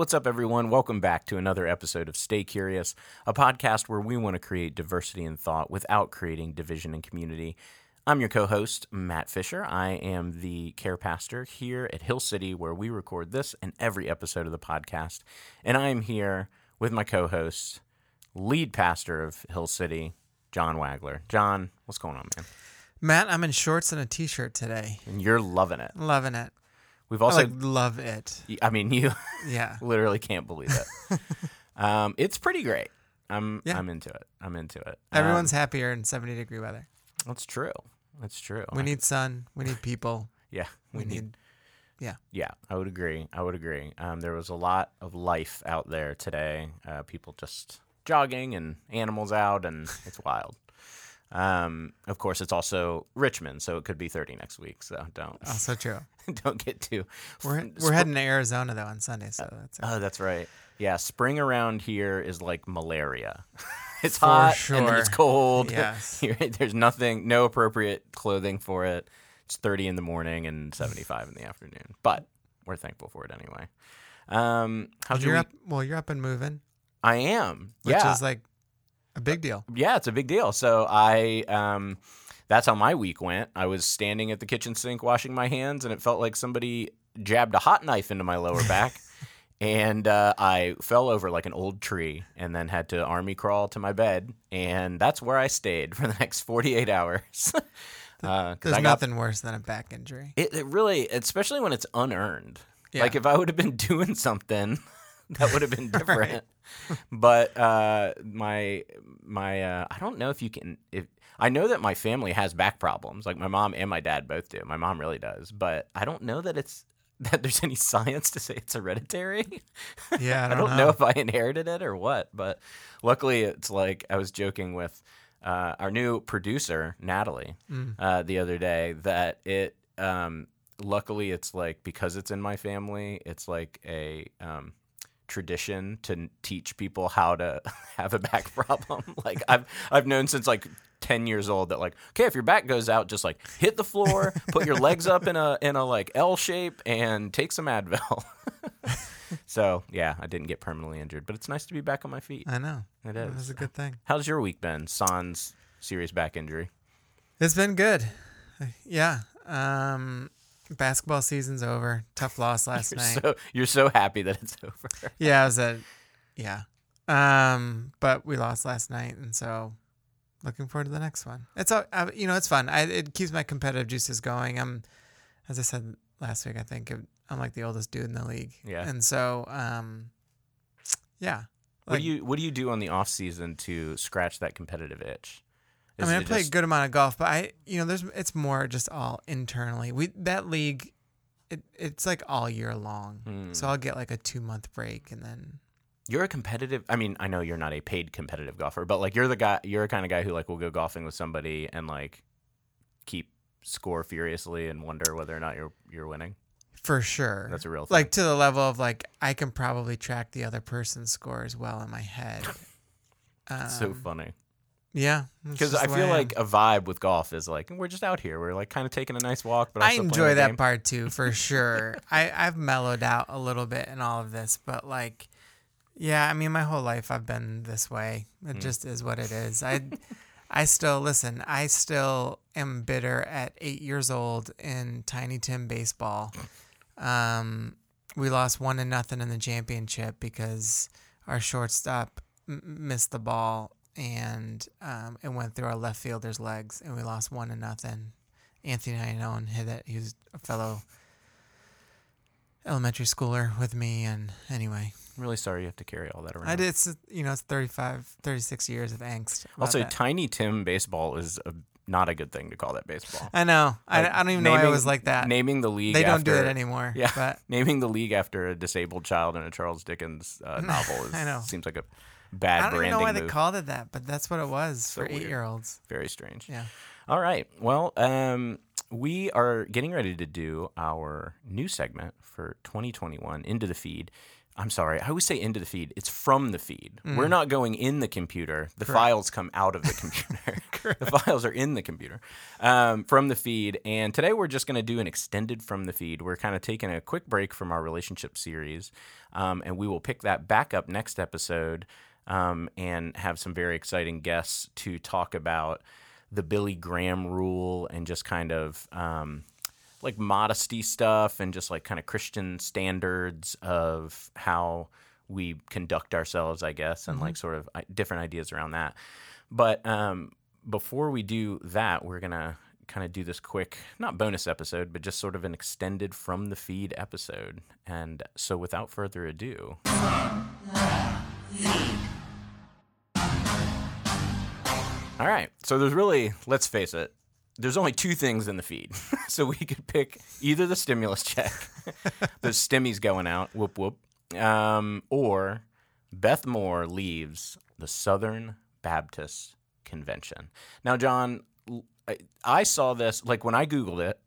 what's up, everyone? Welcome back to another episode of Stay Curious, a podcast where we want to create diversity in thought without creating division in community. I'm your co host, Matt Fisher. I am the care pastor here at Hill City, where we record this and every episode of the podcast. And I am here with my co host, lead pastor of Hill City, John Wagler. John, what's going on, man? Matt, I'm in shorts and a t-shirt today. And you're loving it. Loving it. We've I also, like, love it. I mean, you Yeah. literally can't believe it. um, it's pretty great. I'm Yeah. I'm into it. I'm into it. Everyone's Um, happier in 70 degree weather. that's true. That's true. We I- need sun. We need people. yeah. We, need. Yeah. Yeah, I would agree. I would agree. Um, there was a lot of life out there today. Uh, people just jogging and animals out, and it's wild. Um, of course, it's also Richmond, so it could be 30 next week. So don't Also true. don't get too. We're we're heading to Arizona though on Sunday, so that's it. Oh, that's right. Yeah, spring around here is like malaria. it's For hot and then it's cold. Yes. There's nothing, no appropriate clothing for it. It's 30 in the morning and 75 in the afternoon. But we're thankful for it anyway. Um, how's your you're week? up. Well, you're up and moving, I am. which yeah. is like a big deal. yeah, it's a big deal. So I um that's how my week went. I was standing at the kitchen sink washing my hands and it felt like somebody jabbed a hot knife into my lower back. and uh, I fell over like an old tree and then had to army crawl to my bed and that's where I stayed for the next 48 hours. uh, There's got- nothing worse than a back injury. it, it really, especially when it's unearned. Yeah. Like if I would have been doing something, that would have been different. But uh, my my uh, I don't know if you can. If I know that my family has back problems, like my mom and my dad both do. My mom really does, but I don't know that it's that there's any science to say it's hereditary. Yeah, I I don't, don't know. if I inherited it or what, but luckily it's like I was joking with uh, our new producer Natalie Mm. uh, the other day that it. Um, luckily, it's like because it's in my family, it's like a um, tradition to teach people how to have a back problem. like I've I've known since like. 10 years old that like okay if your back goes out just like hit the floor put your legs up in a in a like L shape and take some Advil so yeah, I didn't get permanently injured, but it's nice to be back on my feet. I know. It is. It was is. a good thing. How's your week been? Sans serious back injury. It's been good. Yeah. Um, basketball season's over. Tough loss last You're night. so you're so happy that it's over. Yeah, I was at yeah. Um, but we lost last night, and so looking forward to the next one. It's all uh, you know, it's fun. I it keeps my competitive juices going. I'm, as I said last week, I think I'm like the oldest dude in the league. Yeah. and so um, yeah. what do you what do you do on the off season to scratch that competitive itch? I mean, I play a good amount of golf, but I, you know, there's it's more just all internally. We that league, it it's like all year long. Hmm. So I'll get like a two month break, and then You're a competitive. I mean, I know you're not a paid competitive golfer, but like you're the guy. You're a kind of guy who like will go golfing with somebody and like keep score furiously and wonder whether or not you're you're winning. for sure, That's a real thing. like to the level of like I can probably track the other person's score as well in my head. Um, so funny. Yeah, Because I feel am. like a vibe with golf is like we're just out here. We're like kind of taking a nice walk, but I enjoy that game. part too, for sure. I I've mellowed out a little bit in all of this, but like, yeah, I mean, my whole life I've been this way. It Mm. just is what it is. I I still listen. I still am bitter at eight years old in Tiny Tim baseball. Um, we lost one to nothing in the championship because our shortstop m- missed the ball and um, it went through our left fielder's legs, and we lost one to nothing. Anthony Iannone hit it. He was a fellow elementary schooler with me, and anyway, I'm really sorry you have to carry all that around. I did. It's, you know, it's 35, 36 years of angst. Also, that. Tiny Tim baseball is a, not a good thing to call that baseball. I know. I, Like, I don't even know why it was like that. Naming the league. they don't do it anymore. Yeah, but naming the league after a disabled child in a Charles Dickens uh, novel is, I know. seems like a bad I don't even know why move. they called it that. But that's what it was So for eight year olds. Very strange. Yeah. All right. Well, um, we are getting ready to do our new segment for 2021 into the feed. I'm sorry. I always say into the feed. It's from the feed. Mm. We're not going in the computer. The files come out of the computer. the files are in the computer um, from the feed. And today we're just going to do an extended from the feed. We're kind of taking a quick break from our relationship series, um, and we will pick that back up next episode um, and have some very exciting guests to talk about the Billy Graham rule and just kind of um, like modesty stuff and just like kind of Christian standards of how we conduct ourselves, I guess, and like sort of different ideas around that. But um, before we do that, we're gonna kind of do this quick, not bonus episode, but just sort of an extended from the feed episode. And so, without further ado, all right. So there's really, let's face it, there's only two things in the feed. so we could pick either the stimulus check, the stimmies going out, whoop whoop, um, or Beth Moore leaves the Southern Baptist Convention. Now, John, I saw this like when I googled it.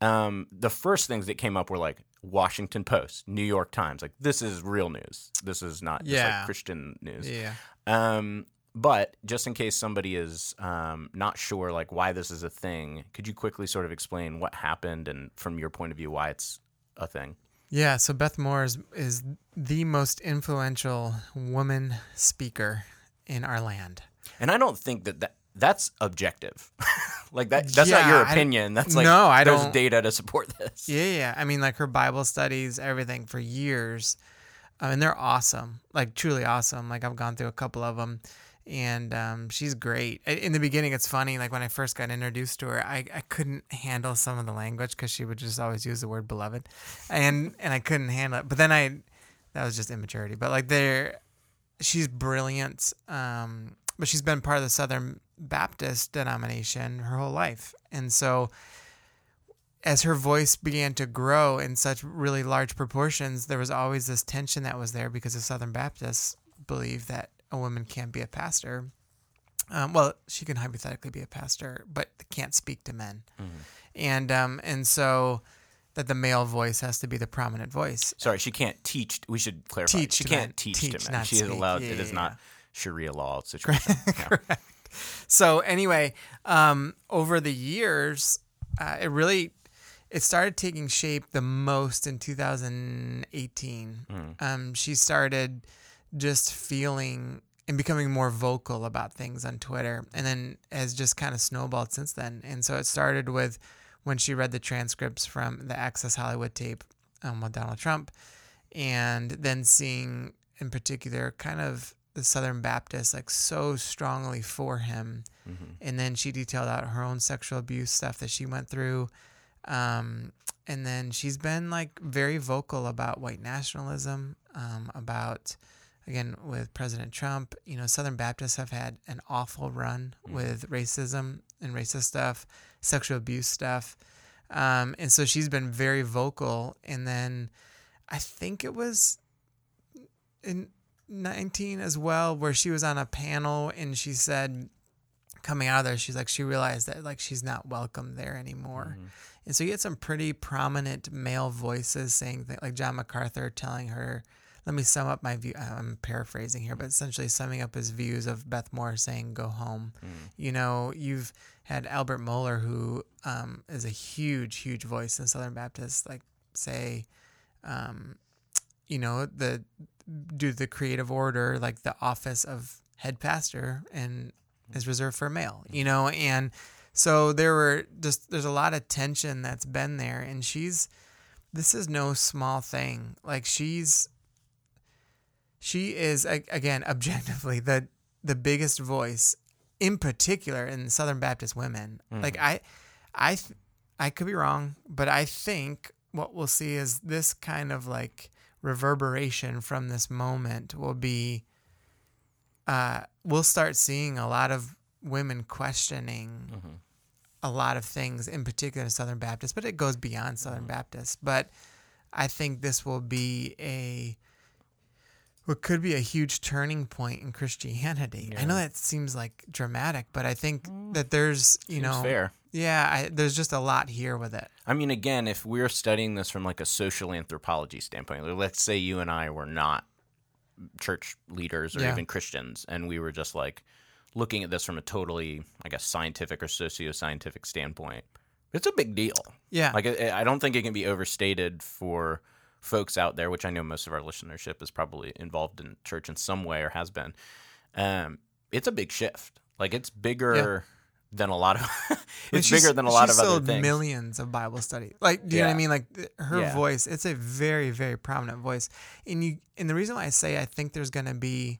Um, the first things that came up were like Washington Post, New York Times. Like this is real news. This is not just Yeah. like Christian news. Yeah. Um, but just in case somebody is um, not sure, like why this is a thing, could you quickly sort of explain what happened and, from your point of view, why it's a thing? Yeah, so Beth Moore is, is the most influential woman speaker in our land. And I don't think that, that that's objective. like that, that's not Yeah, your I- opinion. That's like No, I there's don't- data to support this. Yeah, yeah. I mean, like her Bible studies, everything for years, um, and they're awesome, like truly awesome. Like I've gone through a couple of them, and um, she's great. In the beginning, it's funny. Like when I first got introduced to her, I, I couldn't handle some of the language because she would just always use the word beloved, and and I couldn't handle it. But then I, that was just immaturity. But like they're, she's brilliant. Um, but she's been part of the Southern Baptist denomination her whole life, and so as her voice began to grow in such really large proportions, there was always this tension that was there because the Southern Baptists believe that a woman can't be a pastor. Um, well, she can hypothetically be a pastor, but can't speak to men, and um, and so that the male voice has to be the prominent voice. Sorry, she can't teach. We should clarify. Teach she can't men. teach, Teach, to men. She is allowed. Yeah, it is yeah, not. Sharia law situation. Yeah. So anyway, um, over the years, uh, it really it started taking shape the most in 2018. Um, she started just feeling and becoming more vocal about things on Twitter, and then has just kind of snowballed since then. And so it started with when she read the transcripts from the Access Hollywood tape um, with Donald Trump, and then seeing in particular kind of the Southern Baptists like so strongly for him. And then she detailed out her own sexual abuse stuff that she went through. Um, and then she's been like very vocal about white nationalism, um, about again with President Trump. You know, Southern Baptists have had an awful run with racism and racist stuff, sexual abuse stuff. Um, and so she's been very vocal. And then I think it was in 19 as well, where she was on a panel and she said, coming out of there, she's like, she realized that like she's not welcome there anymore. And so you had some pretty prominent male voices saying that, like John MacArthur telling her, let me sum up my view. I'm paraphrasing here, but essentially summing up his views of Beth Moore saying, go home. You know, you've had Albert Mohler, who um, is a huge, huge voice in Southern Baptists, like say, um, you know, the to the creative order, like the office of head pastor and is reserved for male, you know, and so there were just there's a lot of tension that's been there, and she's this is no small thing. Like she's she is again objectively the the biggest voice in particular in Southern Baptist women. Hmm. Like I I th- I could be wrong, but I think what we'll see is this kind of like reverberation from this moment will be uh we'll start seeing a lot of women questioning mm-hmm. a lot of things in particular in Southern Baptist, but it goes beyond Southern mm-hmm. Baptist. But I think this will be a what could be a huge turning point in Christianity. I know that seems like dramatic, but I think mm. that there's you Seems know fair. Yeah, I, there's just a lot here with it. I mean, again, if we're studying this from like a social anthropology standpoint, like, let's say you and I were not church leaders or Yeah. even Christians, and we were just like looking at this from a totally, I guess, scientific or socio-scientific standpoint, it's a big deal. Yeah. Like, I I don't think it can be overstated for folks out there, which I know most of our listenership is probably involved in church in some way or has been. Um, it's a big shift. Like, it's bigger than a lot of. It's bigger than a lot of other things. millions of Bible study. Like, do you know what I mean? Like her Yeah. voice, it's a very, very prominent voice. And you, and the reason why I say I think there's going to be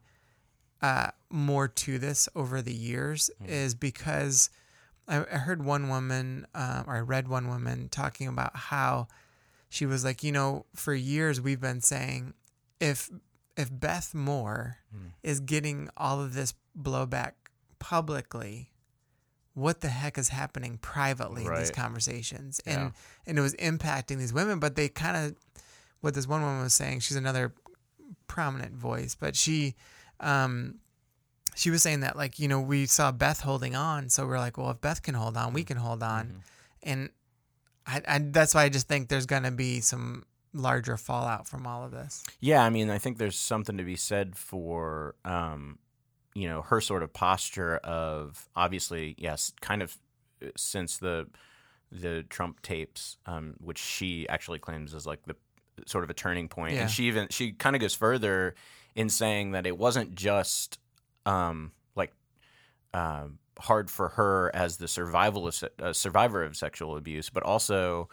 uh, more to this over the years Hmm. is because I, I heard one woman, um, or I read one woman talking about how she was like, you know, for years we've been saying if if Beth Moore Hmm. is getting all of this blowback publicly, what the heck is happening privately in these Right. conversations? Yeah. And and it was impacting these women, but they kind of what this one woman was saying, she's another prominent voice, but she um she was saying that like, you know, we saw Beth holding on, so we're like, well, if Beth can hold on, we can hold on. Mhm. And I, I that's why I just think there's going to be some larger fallout from all of this. Yeah, I mean, I think there's something to be said for, um, you know, her sort of posture of obviously, yes, kind of uh, since the the Trump tapes, um, which she actually claims is like the sort of a turning point, Yeah. and she even she kind of goes further in saying that it wasn't just um, like um, hard for her as the survival of, uh, survivor of sexual abuse, but also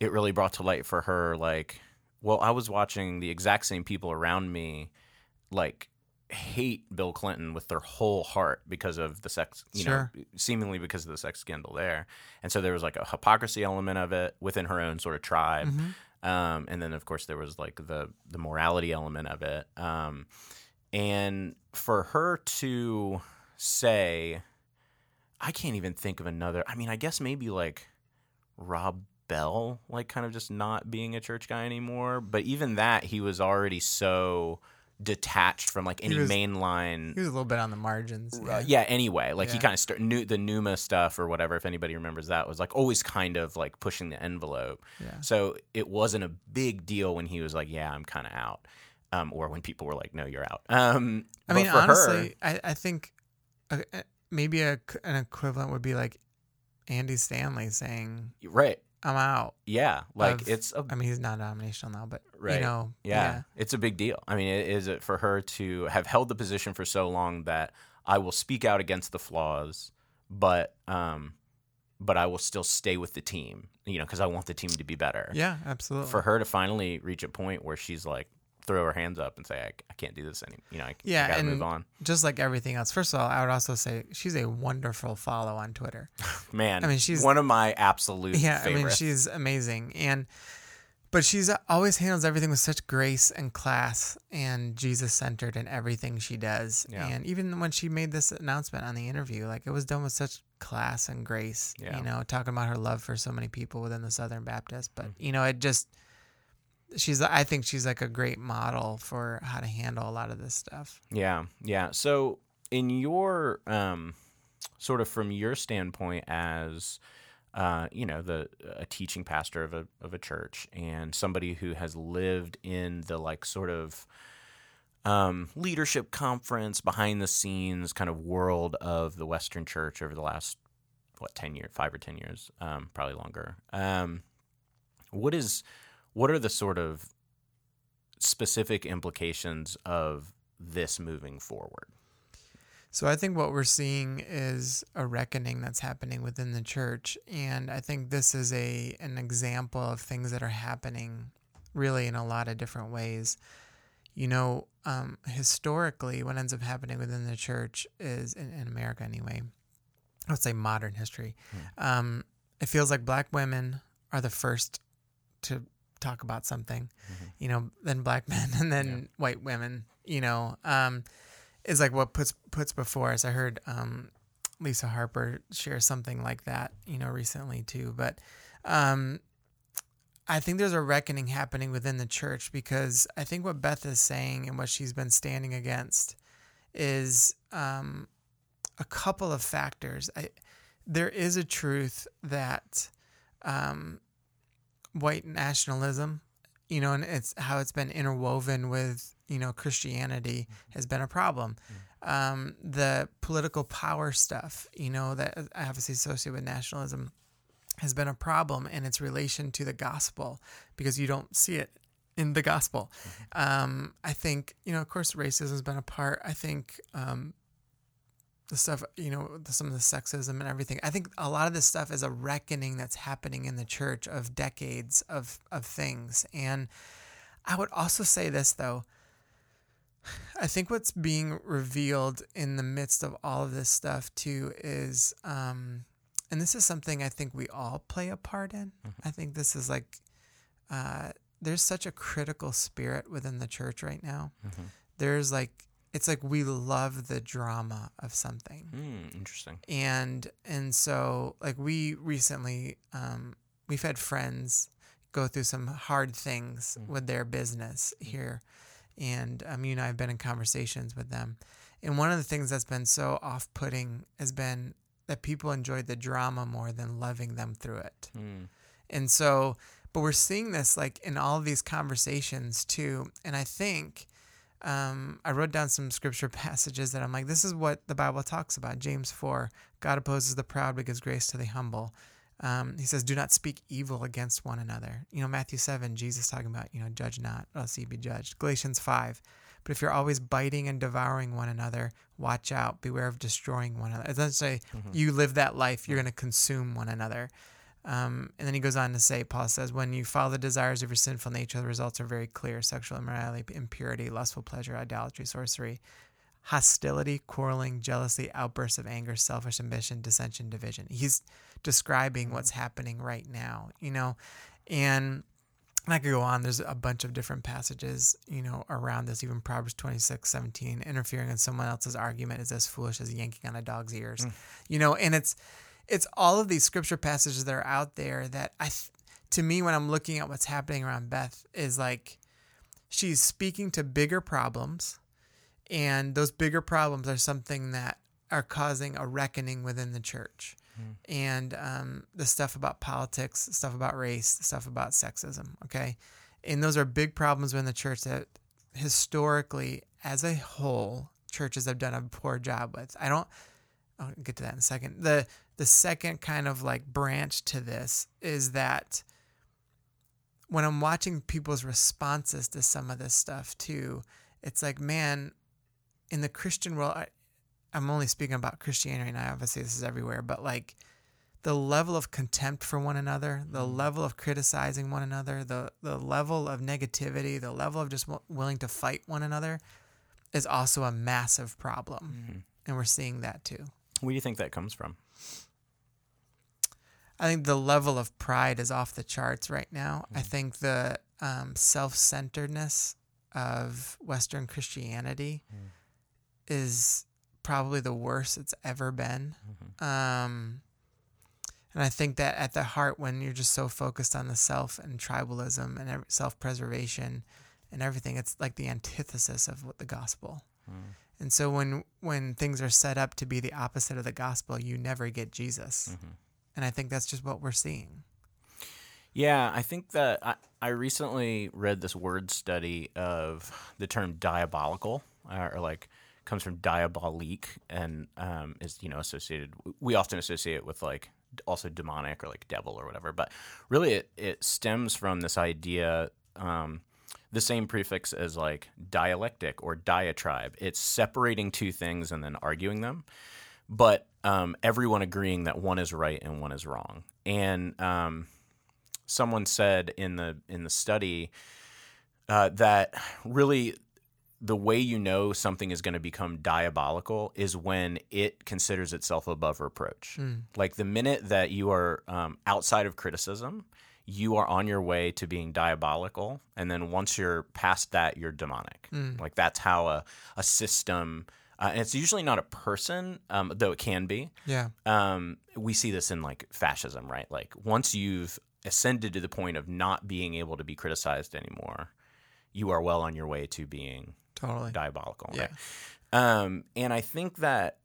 it really brought to light for her like, well, I was watching the exact same people around me like hate Bill Clinton with their whole heart because of the sex, you Sure. know, seemingly because of the sex scandal there. And so there was like a hypocrisy element of it within her own sort of tribe. Mhm. Um, and then of course there was like the the morality element of it. Um, and for her to say, I can't even think of another. I mean, I guess maybe like Rob Bell, like kind of just not being a church guy anymore. But even that, he was already so detached from like any was- mainline He was a little bit on the margins. uh, yeah. Anyway, like he kind of start new the Nooma stuff or whatever. If anybody remembers that, was like always kind of like pushing the envelope. Yeah. So it wasn't a big deal when he was like, "Yeah, I'm kind of out," um, or when people were like, "No, you're out." Um, I mean, for honestly, I, I think a, a- maybe a, an equivalent would be like Andy Stanley saying, right? "I'm out." Yeah, like Of- it's a I mean, he's not nominational now, but Right. you know, yeah, it's a big deal. I mean, it is it for her to have held the position for so long that I will speak out against the flaws, but um, but I will still stay with the team. You know, because I want the team to be better. yeah, absolutely. For her to finally reach a point where she's like, throw her hands up and say, I, I can't do this anymore. You know, I, Yeah, I gotta and- move on. just like everything else. First of all, I would also say she's a wonderful follow on Twitter. Man, I mean, she's- one of my absolute yeah, I mean, she's amazing, and but she's always handles everything with such grace and class and Jesus centered in everything she does. Yeah. And even when she made this announcement on the interview, like it was done with such class and grace. Yeah. You know, talking about her love for so many people within the Southern Baptist, but Mm-hmm. you know, it just. She's, I think she's like a great model for how to handle a lot of this stuff. Yeah, yeah. So, in your um, sort of from your standpoint as uh, you know the a teaching pastor of a of a church and somebody who has lived in the like sort of um, leadership conference behind the scenes kind of world of the Western Church over the last what ten years, five or ten years, um, probably longer. Um, what is what are the sort of specific implications of this moving forward? So I think what we're seeing is a reckoning that's happening within the church, and I think this is a an example of things that are happening really in a lot of different ways. You know, um, historically, what ends up happening within the church is in, in America anyway. I would say modern history. Um, it feels like black women are the first to talk about something, you know, then black men and then white women, you know, um, is like what puts puts before us. I heard um, Lisa Harper share something like that, you know, recently too. But um, I think there's a reckoning happening within the church because I think what Beth is saying and what she's been standing against is um, a couple of factors. I, there is a truth that um, white nationalism, you know, and it's how it's been interwoven with you know Christianity has been a problem. Um, the political power stuff, you know, that obviously associated with nationalism has been a problem in its relation to the gospel because you don't see it in the gospel. Um, I think, you know, of course, racism has been a part. I think um, the stuff, you know, the, some of the sexism and everything. I think a lot of this stuff is a reckoning that's happening in the church of decades of, of things. And I would also say this, though. I think what's being revealed in the midst of all of this stuff, too, is, um, and this is something I think we all play a part in. I think this is like, uh, there's such a critical spirit within the church right now. There's like it's like we love the drama of something. Mm, interesting. And and so like we recently um we've had friends go through some hard things with their business here. And um you and I have been in conversations with them. And one of the things that's been so off putting has been that people enjoyed the drama more than loving them through it. Mm. And so, but we're seeing this like in all of these conversations too. And I think um, I wrote down some scripture passages that I'm like, this is what the Bible talks about. James 4 God opposes the proud but gives grace to the humble. Um, he says, do not speak evil against one another. You know, Matthew 7, Jesus talking about, you know, judge not, else ye be judged. Galatians 5, but if you're always biting and devouring one another, watch out, beware of destroying one another. It doesn't say you live that life, you're going to consume one another. Um, and then he goes on to say, Paul says, when you follow the desires of your sinful nature, the results are very clear sexual immorality, impurity, lustful pleasure, idolatry, sorcery, hostility, quarreling, jealousy, outbursts of anger, selfish ambition, dissension, division. He's describing what's happening right now, you know, and I could go on. There's a bunch of different passages, you know, around this. Even Proverbs 26, 17, interfering in someone else's argument is as foolish as yanking on a dog's ears, you know, and it's, it's all of these scripture passages that are out there that I, th- to me, when I'm looking at what's happening around Beth, is like she's speaking to bigger problems, and those bigger problems are something that are causing a reckoning within the church. And um, the stuff about politics, stuff about race, stuff about sexism, okay? And those are big problems within the church that historically, as a whole, churches have done a poor job with. I don't, I'll get to that in a second. The the second kind of like branch to this is that when I'm watching people's responses to some of this stuff too, it's like, man, in the Christian world, I, I'm only speaking about Christianity now. Obviously, this is everywhere, but like the level of contempt for one another, the mm. level of criticizing one another, the the level of negativity, the level of just w- willing to fight one another, is also a massive problem, mm-hmm. and we're seeing that too. Where do you think that comes from? I think the level of pride is off the charts right now. I think the um, self centeredness of Western Christianity is probably the worst it's ever been. Um, and I think that at the heart, when you're just so focused on the self and tribalism and self preservation and everything, it's like the antithesis of what the gospel. And so when when things are set up to be the opposite of the gospel, you never get Jesus. And I think that's just what we're seeing. Yeah, I think that I, I recently read this word study of the term diabolical, uh, or like comes from diabolique, and um, is you know associated. We often associate it with like also demonic or like devil or whatever, but really it it stems from this idea. Um, the same prefix as like dialectic or diatribe. It's separating two things and then arguing them, but um, everyone agreeing that one is right and one is wrong. And um, someone said in the in the study uh, that really the way you know something is going to become diabolical is when it considers itself above reproach. Like the minute that you are um, outside of criticism, you are on your way to being diabolical, and then once you're past that, you're demonic. Like that's how a a system. Uh, and it's usually not a person, um, though it can be Yeah. um, we see this in like fascism, right? Like once you've ascended to the point of not being able to be criticized anymore, you are well on your way to being Totally. diabolical. Yeah. Right? Um, and I think that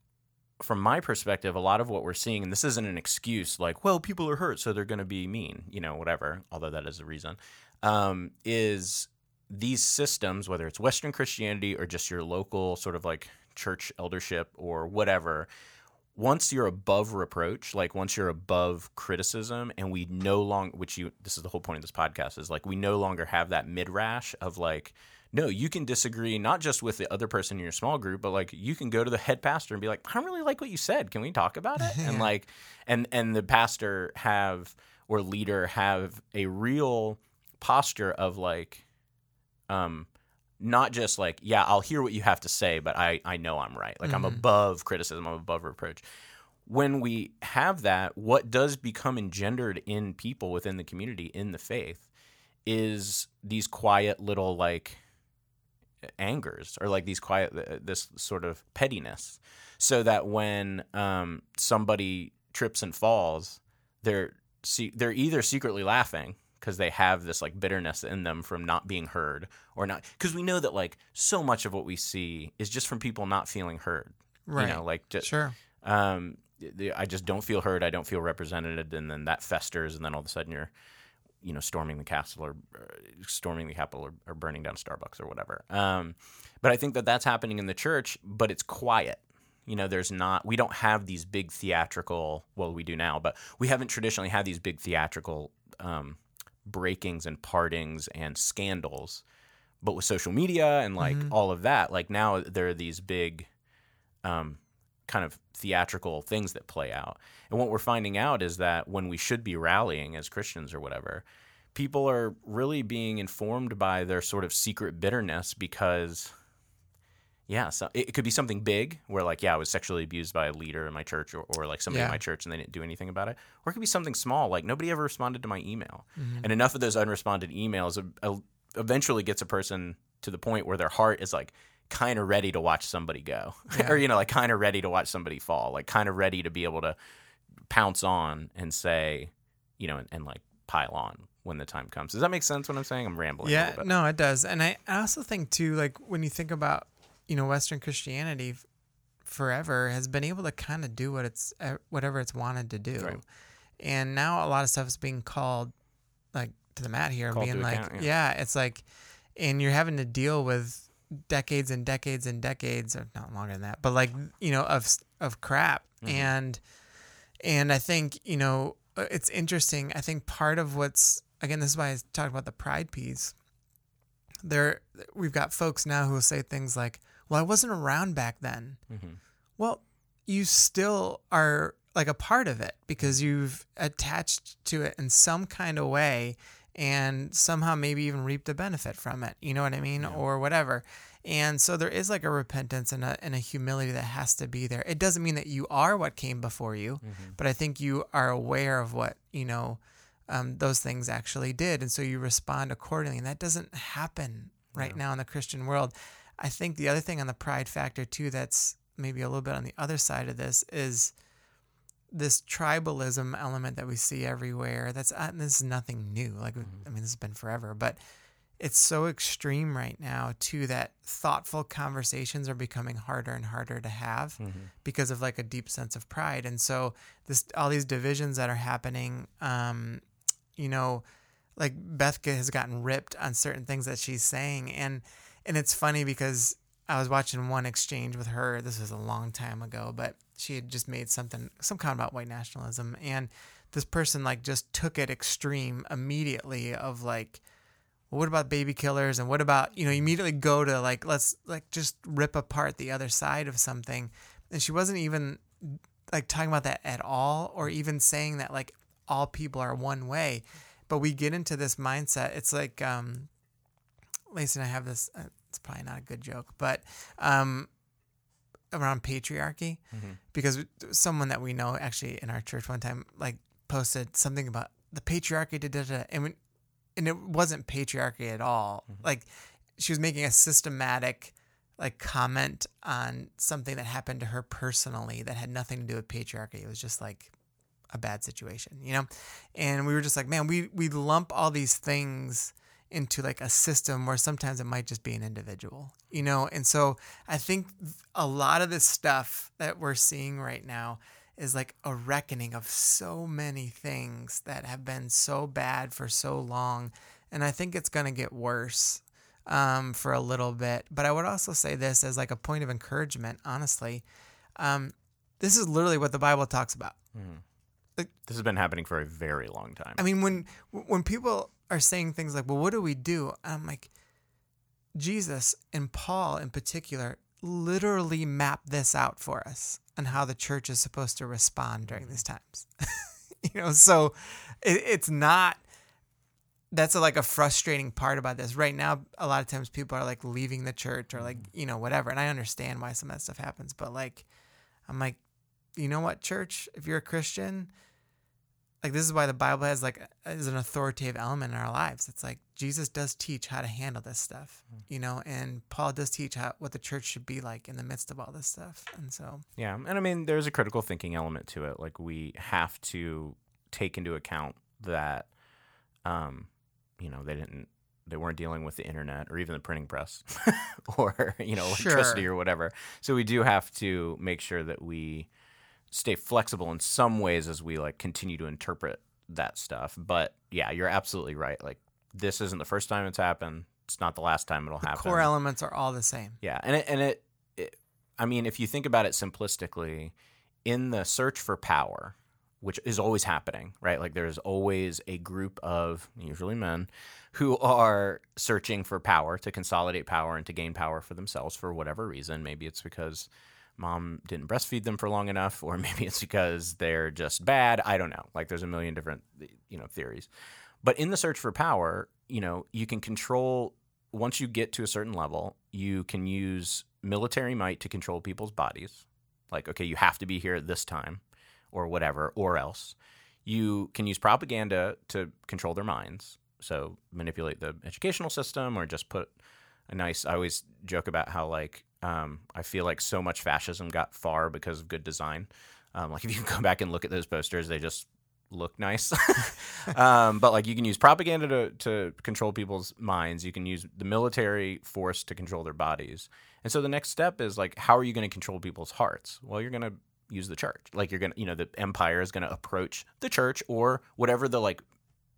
from my perspective, a lot of what we're seeing, and this isn't an excuse like, well, people are hurt, so they're going to be mean, you know, whatever, although that is a reason, um, is these systems, whether it's Western Christianity or just your local sort of like church eldership or whatever, once you're above reproach, like once you're above criticism, and we no longer, which you, this is the whole point of this podcast, is like we no longer have that midrash of like, no, you can disagree not just with the other person in your small group, but like you can go to the head pastor and be like, I don't really like what you said. Can we talk about it? And like, and and the pastor have or leader have a real posture of like, um, not just like, yeah, I'll hear what you have to say, but I I know I'm right. Like I'm above criticism. I'm above reproach. When we have that, what does become engendered in people within the community in the faith is these quiet little like angers or like these quiet uh, this sort of pettiness so that when um, somebody trips and falls they're see, they're either secretly laughing because they have this like bitterness in them from not being heard or not because we know that like so much of what we see is just from people not feeling heard Right. you know like just Sure. um, I just don't feel heard. I don't feel represented, and then that festers, and then all of a sudden you're, you know, storming the castle or uh, storming the Capitol or, or burning down Starbucks or whatever. Um, but I think that that's happening in the church, but it's quiet. You know, there's not. We don't have these big theatrical. Well, we do now, but we haven't traditionally had these big theatrical um, breakings and partings and scandals. But with social media and like all of that, like now there are these big um, kind of theatrical things that play out. And what we're finding out is that when we should be rallying as Christians or whatever, people are really being informed by their sort of secret bitterness because, yeah, so it, could be something big where, like, yeah, I was sexually abused by a leader in my church or, or like somebody in my church and they didn't do anything about it. Or it could be something small, like nobody ever responded to my email. And enough of those unresponded emails uh, eventually gets a person to the point where their heart is like, kind of ready to watch somebody go or you know like kind of ready to watch somebody fall like kind of ready to be able to pounce on and say you know and, and like pile on when the time comes does that make sense what i'm saying i'm rambling Yeah, no, it does. And I, I also think too, like when you think about, you know, Western Christianity forever has been able to kind of do what it's whatever it's wanted to do. Right. And now a lot of stuff is being called like to the mat here and Called being like, account, yeah. it's like, and you're having to deal with decades and decades and decades, or not longer than that, but like you know of of crap Mm-hmm. and and I think you know uh, it's interesting. I think part of what's again this is why I talked about the pride piece. There, we've got folks now who will say things like, "Well, I wasn't around back then." Mhm. Well, you still are like a part of it because you've attached to it in some kind of way and somehow maybe even reap the benefit from it. You know what I mean? Or whatever. And so there is like a repentance and a, and a humility that has to be there. It doesn't mean that you are what came before you, but I think you are aware of what, you know, um, those things actually did. And so you respond accordingly. And that doesn't happen right now in the Christian world. I think the other thing on the pride factor, too, that's maybe a little bit on the other side of this is this tribalism element that we see everywhere. That's uh, this is nothing new. Like I mean, this has been forever, but it's so extreme right now too that thoughtful conversations are becoming harder and harder to have because of like a deep sense of pride. And so this all these divisions that are happening, um, you know, like Bethka has gotten ripped on certain things that she's saying, and and it's funny because I was watching one exchange with her. This was a long time ago, but she had just made something some comment about white nationalism, and this person like just took it extreme immediately of like well, what about baby killers? And what about you know immediately go to like let's like just rip apart the other side of something. And she wasn't even like talking about that at all or even saying that like all people are one way. But we get into this mindset. It's like um Lacey and I have this uh, it's probably not a good joke but um around patriarchy because someone that we know actually in our church one time like posted something about the patriarchy da, da, da, and when, and it wasn't patriarchy at all. Like she was making a systematic like comment on something that happened to her personally that had nothing to do with patriarchy. It was just like a bad situation you know? And we were just like man we we lump all these things into like a system where sometimes it might just be an individual, you know? And so I think a lot of this stuff that we're seeing right now is like a reckoning of so many things that have been so bad for so long. And I think it's going to get worse um, for a little bit. But I would also say this as like a point of encouragement, honestly. Um, this is literally what the Bible talks about. This has been happening for a very long time. I mean, when when people are saying things like, "Well, what do we do?" I'm like, Jesus and Paul in particular literally map this out for us and how the church is supposed to respond during these times. you know, so it, it's not. That's a, like a frustrating part about this. Right now, a lot of times people are like leaving the church or like you know whatever, and I understand why some of that stuff happens. But like, I'm like, you know what, church? If you're a Christian, like this is why the Bible has like is an authoritative element in our lives. It's like Jesus does teach how to handle this stuff, you know, and Paul does teach how what the church should be like in the midst of all this stuff. And so, Yeah, and I mean, there's a critical thinking element to it. Like we have to take into account that, um, you know, they didn't, they weren't dealing with the internet or even the printing press, or you know, electricity Sure. or whatever. So we do have to make sure that we stay flexible in some ways as we like continue to interpret that stuff. But yeah, you're absolutely right. Like this isn't the first time it's happened. It's not the last time it'll the happen. core elements are all the same. Yeah, and it, and it, it, I mean, if you think about it simplistically, in the search for power, which is always happening, right? Like there's always a group of usually men who are searching for power to consolidate power and to gain power for themselves for whatever reason. Maybe it's because mom didn't breastfeed them for long enough, or maybe it's because they're just bad. I don't know. Like there's a million different, you know, theories. But in the search for power, you know, you can control once you get to a certain level, you can use military might to control people's bodies. Like, okay, you have to be here at this time or whatever, or else. You can use propaganda to control their minds. So manipulate the educational system or just put a nice I always joke about how like um, I feel like so much fascism got far because of good design. Um, like if you can go back and look at those posters, they just look nice. um, but like you can use propaganda to, to control people's minds. You can use the military force to control their bodies. And so the next step is like, how are you going to control people's hearts? Well, you're going to use the church. Like you're going to, you know, the empire is going to approach the church or whatever the like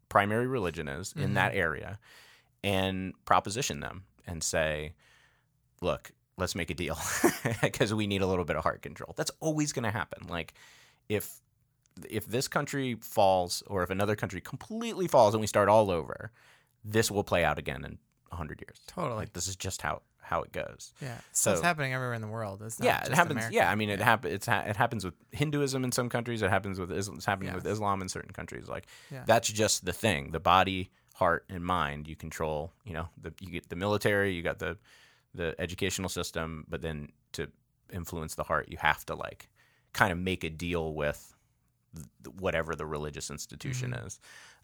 primary religion is in that area and proposition them and say, look, let's make a deal because we need a little bit of heart control. That's always going to happen. Like if if this country falls or if another country completely falls and we start all over, this will play out again in 100 years. Totally. Like this is just how how it goes. Yeah. So it's happening everywhere in the world. It's not yeah, it happens. America. Yeah, I mean, it happen. It's ha- it happens with Hinduism in some countries. It happens with Islam. It's happening with Islam in certain countries. Like Yeah. that's just the thing. The body, heart, and mind you control. You know, the you get the military. You got the the educational system, but then to influence the heart, you have to like kind of make a deal with th- whatever the religious institution Mm-hmm. is,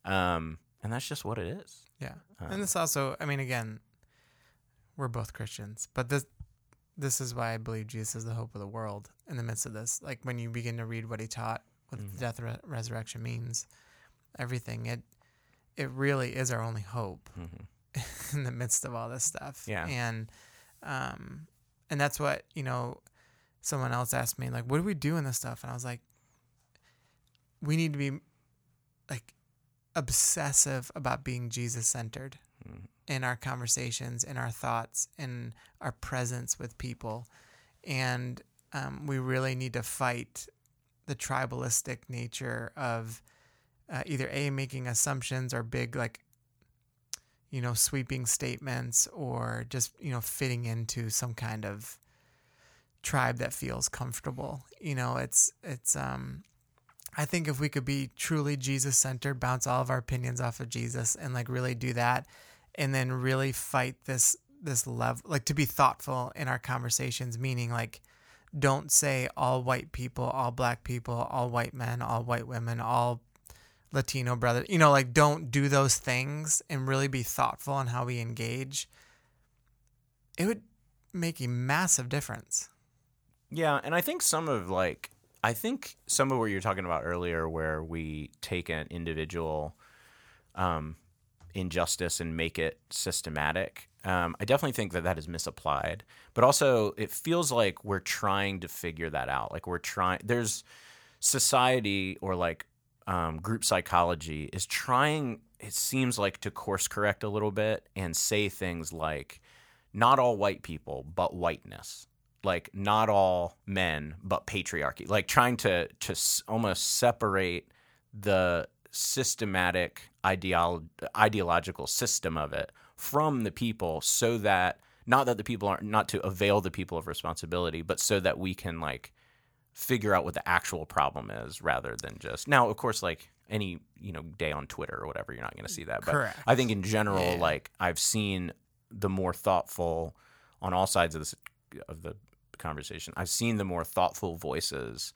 um, and that's just what it is. Yeah. Um, and this also, I mean, again, we're both Christians, but this this is why I believe Jesus is the hope of the world in the midst of this. Like when you begin to read what he taught, what Mhm. the death re- resurrection means, everything it it really is our only hope hmm in the midst of all this stuff. Yeah. And um and that's what, you know, someone else asked me like, what do we do in this stuff? And I was like, we need to be like obsessive about being Jesus centered Mhm. in our conversations, in our thoughts, in our presence with people. And um, we really need to fight the tribalistic nature of uh, either A, making assumptions or big, like, you know, sweeping statements or just, you know, fitting into some kind of tribe that feels comfortable. You know, it's, it's, um, I think if we could be truly Jesus centered, bounce all of our opinions off of Jesus and like really do that and then really fight this this level like to be thoughtful in our conversations meaning like don't say all white people all black people all white men all white women all latino brother. you know like don't do those things and really be thoughtful on how we engage it would make a massive difference Yeah, and I think some of like I think some of what you're talking about earlier, where we take an individual, um, injustice and make it systematic. Um, I definitely think that that is misapplied, but also it feels like we're trying to figure that out. Like we're trying. There's society or like um, group psychology is trying. It seems like to course correct a little bit and say things like, "Not all white people, but whiteness." Like not all men, but patriarchy. Like trying to to almost separate the systematic ideolo- ideological system of it from the people so that not that the people are not to avail the people of responsibility but so that we can like figure out what the actual problem is rather than just now of course like any you know day on twitter or whatever you're not going to see that but Correct. i think in general Yeah. like i've seen the more thoughtful on all sides of this of the conversation i've seen the more thoughtful voices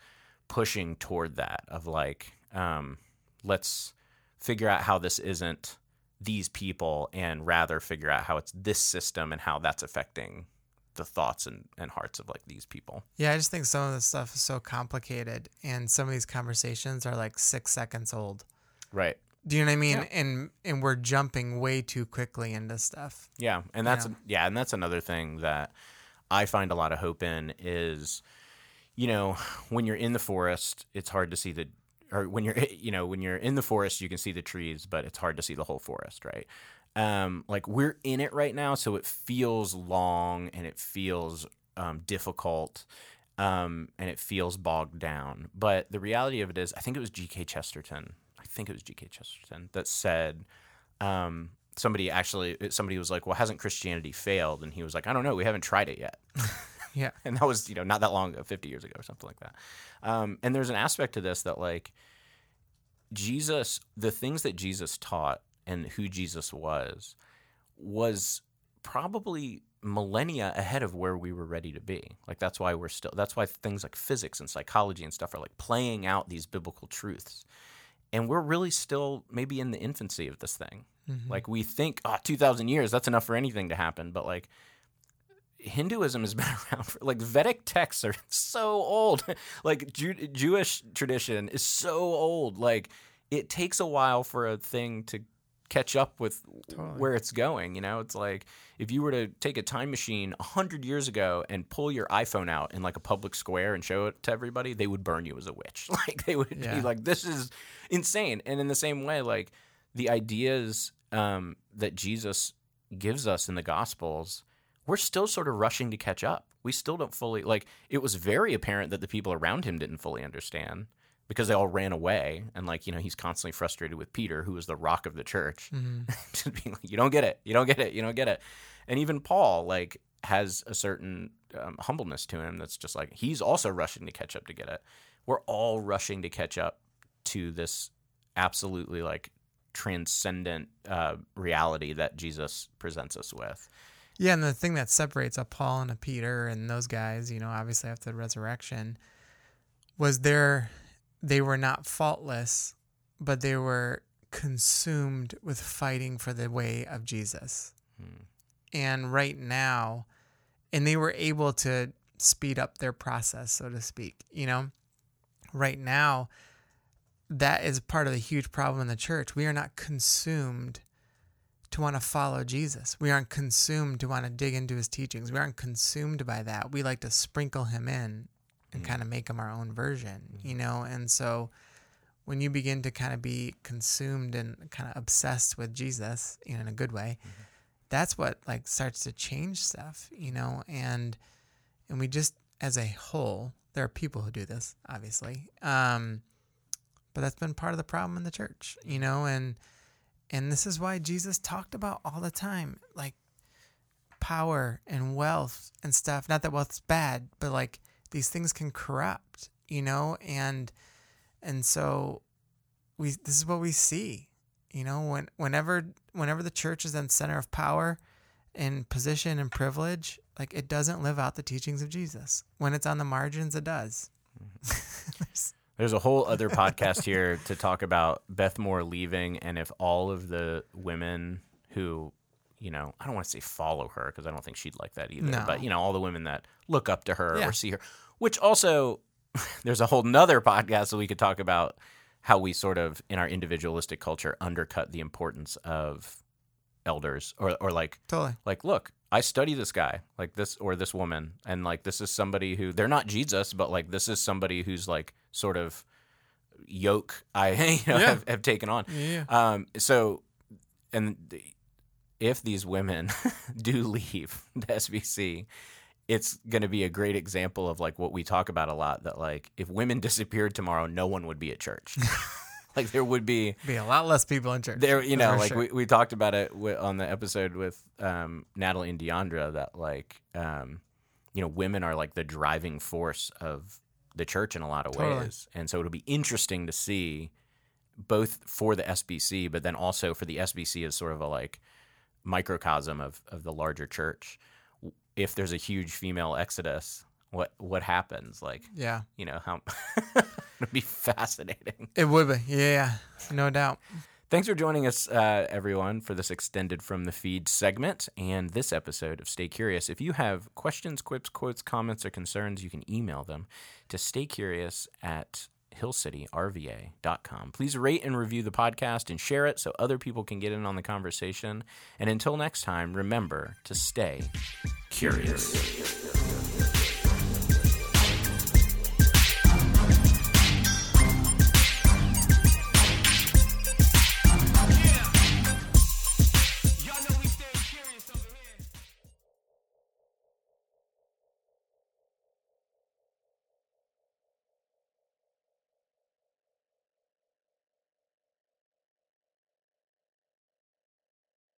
pushing toward that of like um, let's figure out how this isn't these people and rather figure out how it's this system and how that's affecting the thoughts and, and hearts of like these people Yeah, I just think some of this stuff is so complicated, and some of these conversations are like six seconds old. right Do you know what I mean? Yeah. And and we're jumping way too quickly into stuff. Yeah, and that's know? yeah, and that's another thing that I find a lot of hope in is, you know, when you're in the forest, it's hard to see the, or when you're you know when you're in the forest, you can see the trees, but it's hard to see the whole forest, right? Um, like we're in it right now, so it feels long and it feels um, difficult. Um, and it feels bogged down. But the reality of it is, I think it was G.K. Chesterton. I think it was G.K. Chesterton that said, um, somebody actually somebody was like well hasn't christianity failed and he was like i don't know we haven't tried it yet Yeah. and that was you know not that long ago 50 years ago or something like that um, and there's an aspect to this that like jesus the things that jesus taught and who jesus was was probably millennia ahead of where we were ready to be like that's why we're still that's why things like physics and psychology and stuff are like playing out these biblical truths and we're really still maybe in the infancy of this thing Mhm. like we think, oh, 2,000 years, that's enough for anything to happen. But like Hinduism has been around for like Vedic texts are so old. like Jew- Jewish tradition is so old. Like it takes a while for a thing to catch up with Totally. where it's going. You know, it's like if you were to take a time machine 100 years ago and pull your iPhone out in like a public square and show it to everybody, they would burn you as a witch. Like they would Yeah. be like, this is insane. And in the same way, like the ideas um, that Jesus gives us in the Gospels, we're still sort of rushing to catch up. We still don't fully like. It was very apparent that the people around him didn't fully understand because they all ran away, and like you know, he's constantly frustrated with Peter, who was the rock of the church, Mhm. just being like, "You don't get it, you don't get it, you don't get it," and even Paul like has a certain um, humbleness to him that's just like he's also rushing to catch up to get it. We're all rushing to catch up to this absolutely like transcendent uh, reality that Jesus presents us with. Yeah, and the thing that separates a Paul and a Peter and those guys, you know, obviously after the resurrection, was their they were not faultless, but they were consumed with fighting for the way of Jesus. Hmm. And right now, and they were able to speed up their process, so to speak. You know, right now, that is part of the huge problem in the church. We are not consumed to want to follow Jesus. We aren't consumed to want to dig into his teachings. We aren't consumed by that. We like to sprinkle him in and Mm. kind of make them our own version, you know? And so when you begin to kind of be consumed and kind of obsessed with Jesus you know, in a good way, that's what like starts to change stuff, you know? And and we just as a whole, there are people who do this, obviously. Um but that's been part of the problem in the church, you know, and and this is why Jesus talked about all the time, like power and wealth and stuff. Not that wealth's bad, but like these things can corrupt, you know, and and so we this is what we see. You know, when whenever whenever the church is in center of power and position and privilege, like it doesn't live out the teachings of Jesus. When it's on the margins, it does. Mm-hmm. There's a whole other podcast here to talk about Beth Moore leaving and if all of the women who, you know, I don't want to say follow her because I don't think she'd like that either, No. but, you know, all the women that look up to her Yeah. or see her, which also, there's a whole nother podcast that we could talk about how we sort of, in our individualistic culture, undercut the importance of elders or or like Totally. like look i study this guy like this or this woman and like this is somebody who they're not jesus but like this is somebody who's like sort of yoke i you know Yeah. have, have taken on Yeah. um so and th- if these women do leave the sbc it's going to be a great example of like what we talk about a lot that like if women disappeared tomorrow no one would be at church like there would be Be a lot less people in church. there you know like sure. we, we talked about it wi- on the episode with um, natalie and deandra that like um, you know women are like the driving force of the church in a lot of Totally. ways and so it'll be interesting to see both for the sbc but then also for the sbc as sort of a like microcosm of, of the larger church if there's a huge female exodus what what happens like yeah. you know how it'd be fascinating It would be. Yeah. No doubt. Thanks for joining us, uh, everyone, for this extended from the feed segment and this episode of Stay Curious. If you have questions, quips, quotes, comments, or concerns, you can email them to staycurious at hillcityrva.com. Please rate and review the podcast and share it so other people can get in on the conversation. And until next time, remember to stay curious.